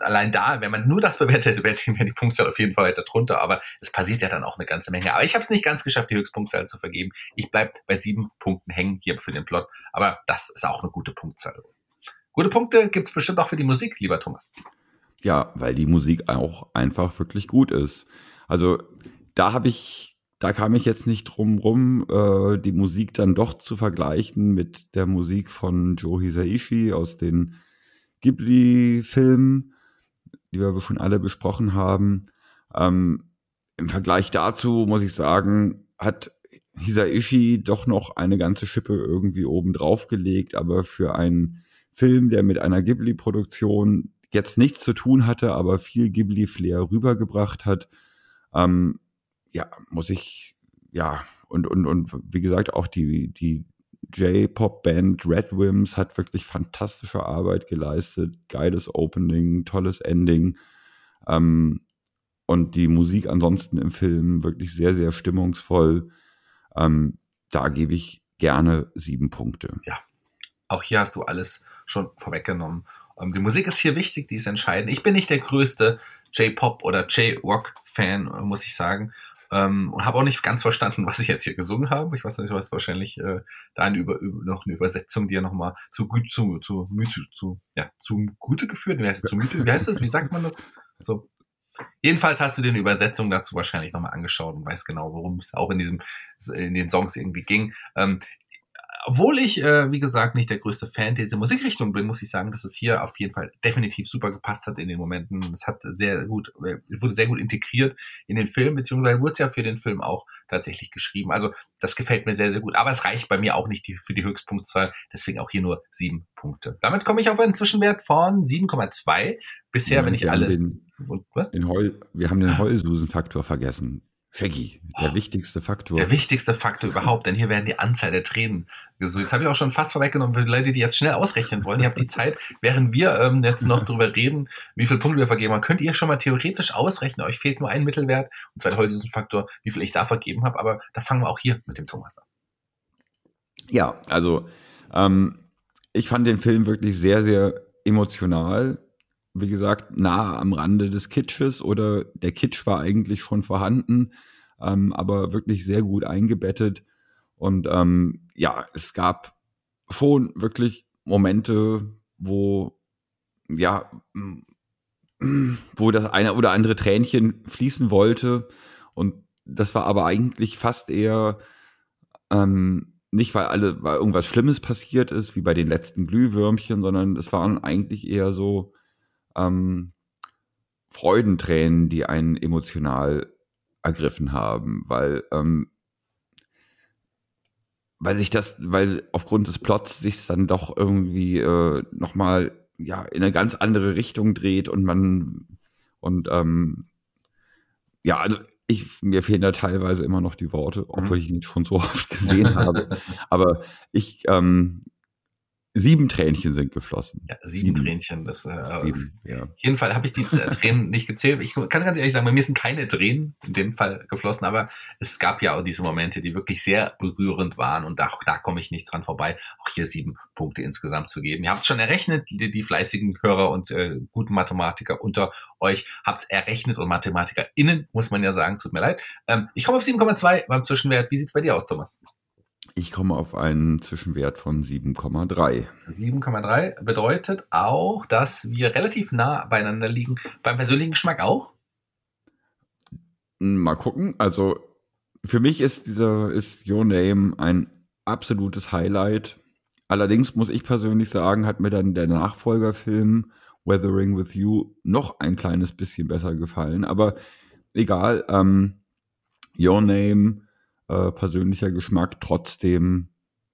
allein da, wenn man nur das bewertet, wäre die, Punktzahl auf jeden Fall weiter drunter. Aber es passiert ja dann auch eine ganze Menge. Aber ich habe es nicht ganz geschafft, die Höchstpunktzahl zu vergeben. Ich bleib bei sieben Punkten hängen hier für den Plot. Aber das ist auch eine gute Punktzahl. Gute Punkte gibt es bestimmt auch für die Musik, lieber Thomas. Ja, weil die Musik auch einfach wirklich gut ist. Also da habe ich da kam ich jetzt nicht drum rum, äh, die Musik dann doch zu vergleichen mit der Musik von Joe Hisaishi aus den Ghibli-Filmen, die wir schon alle besprochen haben. Ähm, Im Vergleich dazu muss ich sagen, hat Hisaishi doch noch eine ganze Schippe irgendwie oben drauf gelegt, aber für einen Film, der mit einer Ghibli-Produktion jetzt nichts zu tun hatte, aber viel Ghibli-Flair rübergebracht hat, ähm, ja, muss ich, ja, und, und, und wie gesagt, auch die, die J-Pop-Band Red Wims hat wirklich fantastische Arbeit geleistet. Geiles Opening, tolles Ending. Ähm, und die Musik ansonsten im Film wirklich sehr, sehr stimmungsvoll. Ähm, da gebe ich gerne sieben Punkte. Ja, auch hier hast du alles schon vorweggenommen. Ähm, die Musik ist hier wichtig, die ist entscheidend. Ich bin nicht der größte J-Pop oder J-Rock-Fan, muss ich sagen. Ähm, und habe auch nicht ganz verstanden, was ich jetzt hier gesungen habe. Ich weiß nicht, hast wahrscheinlich äh, da eine über, noch eine Übersetzung dir nochmal zu gut zu, zu, zu, zu, ja, zu Gute geführt. Wie heißt Mythe? Wie heißt das? Wie sagt man das? So. Jedenfalls hast du dir eine Übersetzung dazu wahrscheinlich nochmal angeschaut und weißt genau, worum es auch in diesem, in den Songs irgendwie ging. Ähm, obwohl ich, äh, wie gesagt, nicht der größte Fan dieser Musikrichtung bin, muss ich sagen, dass es hier auf jeden Fall definitiv super gepasst hat in den Momenten. Es hat sehr gut, äh, wurde sehr gut integriert in den Film, beziehungsweise wurde es ja für den Film auch tatsächlich geschrieben. Also das gefällt mir sehr, sehr gut. Aber es reicht bei mir auch nicht die, für die Höchstpunktzahl, deswegen auch hier nur sieben Punkte. Damit komme ich auf einen Zwischenwert von 7,2. Bisher, ja, wenn ich alle. Den, und, was? Den Heul, wir haben den Heulsusen-Faktor vergessen. Shaggy, der oh, wichtigste Faktor. Der wichtigste Faktor überhaupt, denn hier werden die Anzahl der Tränen gesucht. Jetzt habe ich auch schon fast vorweggenommen für die Leute, die jetzt schnell ausrechnen wollen. Ihr habt die Zeit, während wir ähm, jetzt noch drüber reden, wie viele Punkte wir vergeben haben, könnt ihr schon mal theoretisch ausrechnen. Euch fehlt nur ein Mittelwert, und zwar der Faktor, wie viel ich da vergeben habe. Aber da fangen wir auch hier mit dem Thomas an. Ja, also ähm, ich fand den Film wirklich sehr, sehr emotional wie gesagt, nah am Rande des Kitsches oder der Kitsch war eigentlich schon vorhanden, ähm, aber wirklich sehr gut eingebettet. Und ähm, ja, es gab schon wirklich Momente, wo ja, wo das eine oder andere Tränchen fließen wollte. Und das war aber eigentlich fast eher ähm, nicht, weil alle, weil irgendwas Schlimmes passiert ist, wie bei den letzten Glühwürmchen, sondern es waren eigentlich eher so ähm, Freudentränen, die einen emotional ergriffen haben, weil ähm, weil sich das, weil aufgrund des Plots sich dann doch irgendwie äh, nochmal ja in eine ganz andere Richtung dreht und man und ähm, ja, also ich, mir fehlen da teilweise immer noch die Worte, obwohl mhm. ich ihn schon so oft gesehen habe. Aber ich ähm, Sieben Tränchen sind geflossen. Ja, sieben, sieben. Tränchen. Das, äh, sieben, ja. Auf jeden Fall habe ich die äh, Tränen nicht gezählt. Ich kann ganz ehrlich sagen, bei mir sind keine Tränen in dem Fall geflossen, aber es gab ja auch diese Momente, die wirklich sehr berührend waren und auch da komme ich nicht dran vorbei, auch hier sieben Punkte insgesamt zu geben. Ihr habt es schon errechnet, die, die fleißigen Hörer und äh, guten Mathematiker unter euch habt errechnet und MathematikerInnen, muss man ja sagen, tut mir leid. Ähm, ich komme auf 7,2 beim Zwischenwert. Wie sieht's bei dir aus, Thomas? Ich komme auf einen Zwischenwert von 7,3. 7,3 bedeutet auch, dass wir relativ nah beieinander liegen. Beim persönlichen Geschmack auch? Mal gucken. Also für mich ist dieser ist Your Name ein absolutes Highlight. Allerdings muss ich persönlich sagen, hat mir dann der Nachfolgerfilm Weathering with You noch ein kleines bisschen besser gefallen. Aber egal. Ähm, Your Name äh, persönlicher Geschmack trotzdem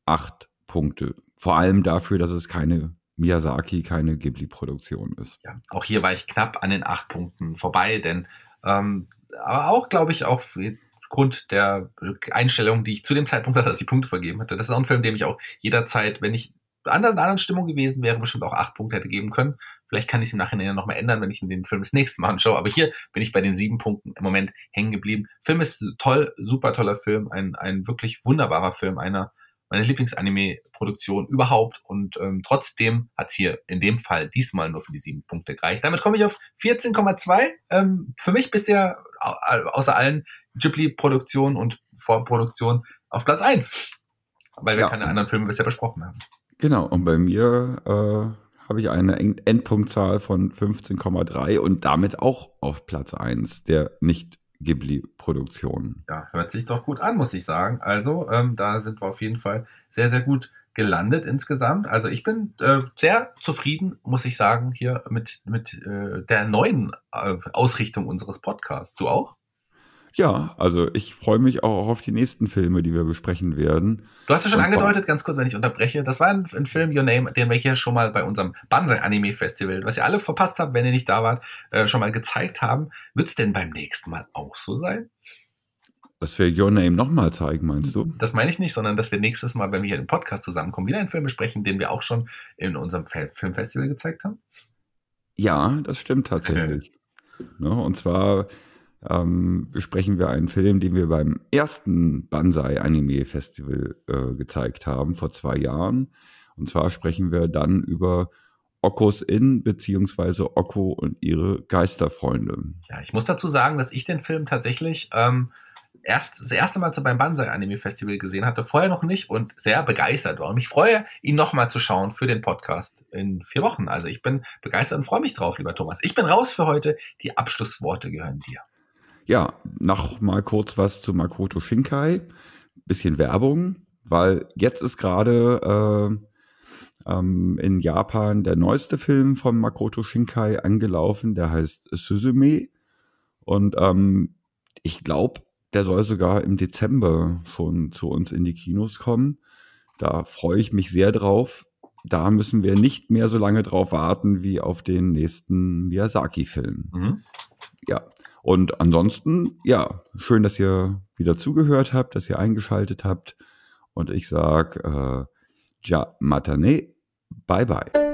acht Punkte. Vor allem dafür, dass es keine Miyazaki, keine Ghibli-Produktion ist. Ja, auch hier war ich knapp an den acht Punkten vorbei, denn ähm, aber auch, glaube ich, aufgrund der Einstellung, die ich zu dem Zeitpunkt hatte, als ich Punkte vergeben hatte. Das ist auch ein Film, dem ich auch jederzeit, wenn ich in einer anderen Stimmung gewesen wäre, bestimmt auch acht Punkte hätte geben können. Vielleicht kann ich es im Nachhinein nochmal ändern, wenn ich den Film das nächste Mal anschaue. Aber hier bin ich bei den sieben Punkten im Moment hängen geblieben. Film ist toll, super toller Film, ein, ein wirklich wunderbarer Film, einer meiner Lieblingsanime-Produktion überhaupt. Und ähm, trotzdem hat es hier in dem Fall diesmal nur für die sieben Punkte gereicht. Damit komme ich auf 14,2. Ähm, für mich bisher außer allen Ghibli-Produktionen und Vorproduktionen auf Platz eins, Weil wir ja. keine anderen Filme bisher besprochen haben. Genau, und bei mir äh, habe ich eine Endpunktzahl von 15,3 und damit auch auf Platz 1 der nicht Ghibli-Produktionen. Ja, hört sich doch gut an, muss ich sagen. Also, ähm, da sind wir auf jeden Fall sehr, sehr gut gelandet insgesamt. Also ich bin äh, sehr zufrieden, muss ich sagen, hier mit, mit äh, der neuen äh, Ausrichtung unseres Podcasts. Du auch? Ja, also ich freue mich auch auf die nächsten Filme, die wir besprechen werden. Du hast ja schon Und angedeutet, ganz kurz, wenn ich unterbreche, das war ein, ein, Film, Your Name, den wir hier schon mal bei unserem Banzai Anime Festival, was ihr alle verpasst habt, wenn ihr nicht da wart, äh, schon mal gezeigt haben. Wird es denn beim nächsten Mal auch so sein? Dass wir Your Name nochmal zeigen, meinst du? Das meine ich nicht, sondern dass wir nächstes Mal, wenn wir hier im Podcast zusammenkommen, wieder einen Film besprechen, den wir auch schon in unserem Filmfestival gezeigt haben? Ja, das stimmt tatsächlich. ne, und zwar ähm, besprechen wir einen Film, den wir beim ersten Banzai Anime Festival äh, gezeigt haben, vor zwei Jahren. Und zwar sprechen wir dann über Okos In beziehungsweise Okko und ihre Geisterfreunde. Ja, ich muss dazu sagen, dass ich den Film tatsächlich ähm, erst das erste Mal beim Banzai Anime Festival gesehen hatte, vorher noch nicht und sehr begeistert war. Und ich freue, ihn nochmal zu schauen für den Podcast in vier Wochen. Also ich bin begeistert und freue mich drauf, lieber Thomas. Ich bin raus für heute. Die Abschlussworte gehören dir. Ja, noch mal kurz was zu Makoto Shinkai. Bisschen Werbung. weil jetzt ist gerade äh, ähm, in Japan der neueste Film von Makoto Shinkai angelaufen, der heißt Suzume. Und ähm, ich glaube, der soll sogar im Dezember schon zu uns in die Kinos kommen. Da freue ich mich sehr drauf. Da müssen wir nicht mehr so lange drauf warten wie auf den nächsten Miyazaki-Film. Mhm. Ja. Und ansonsten, ja, schön, dass ihr wieder zugehört habt, dass ihr eingeschaltet habt. Und ich sag, äh, ja, matane, bye bye.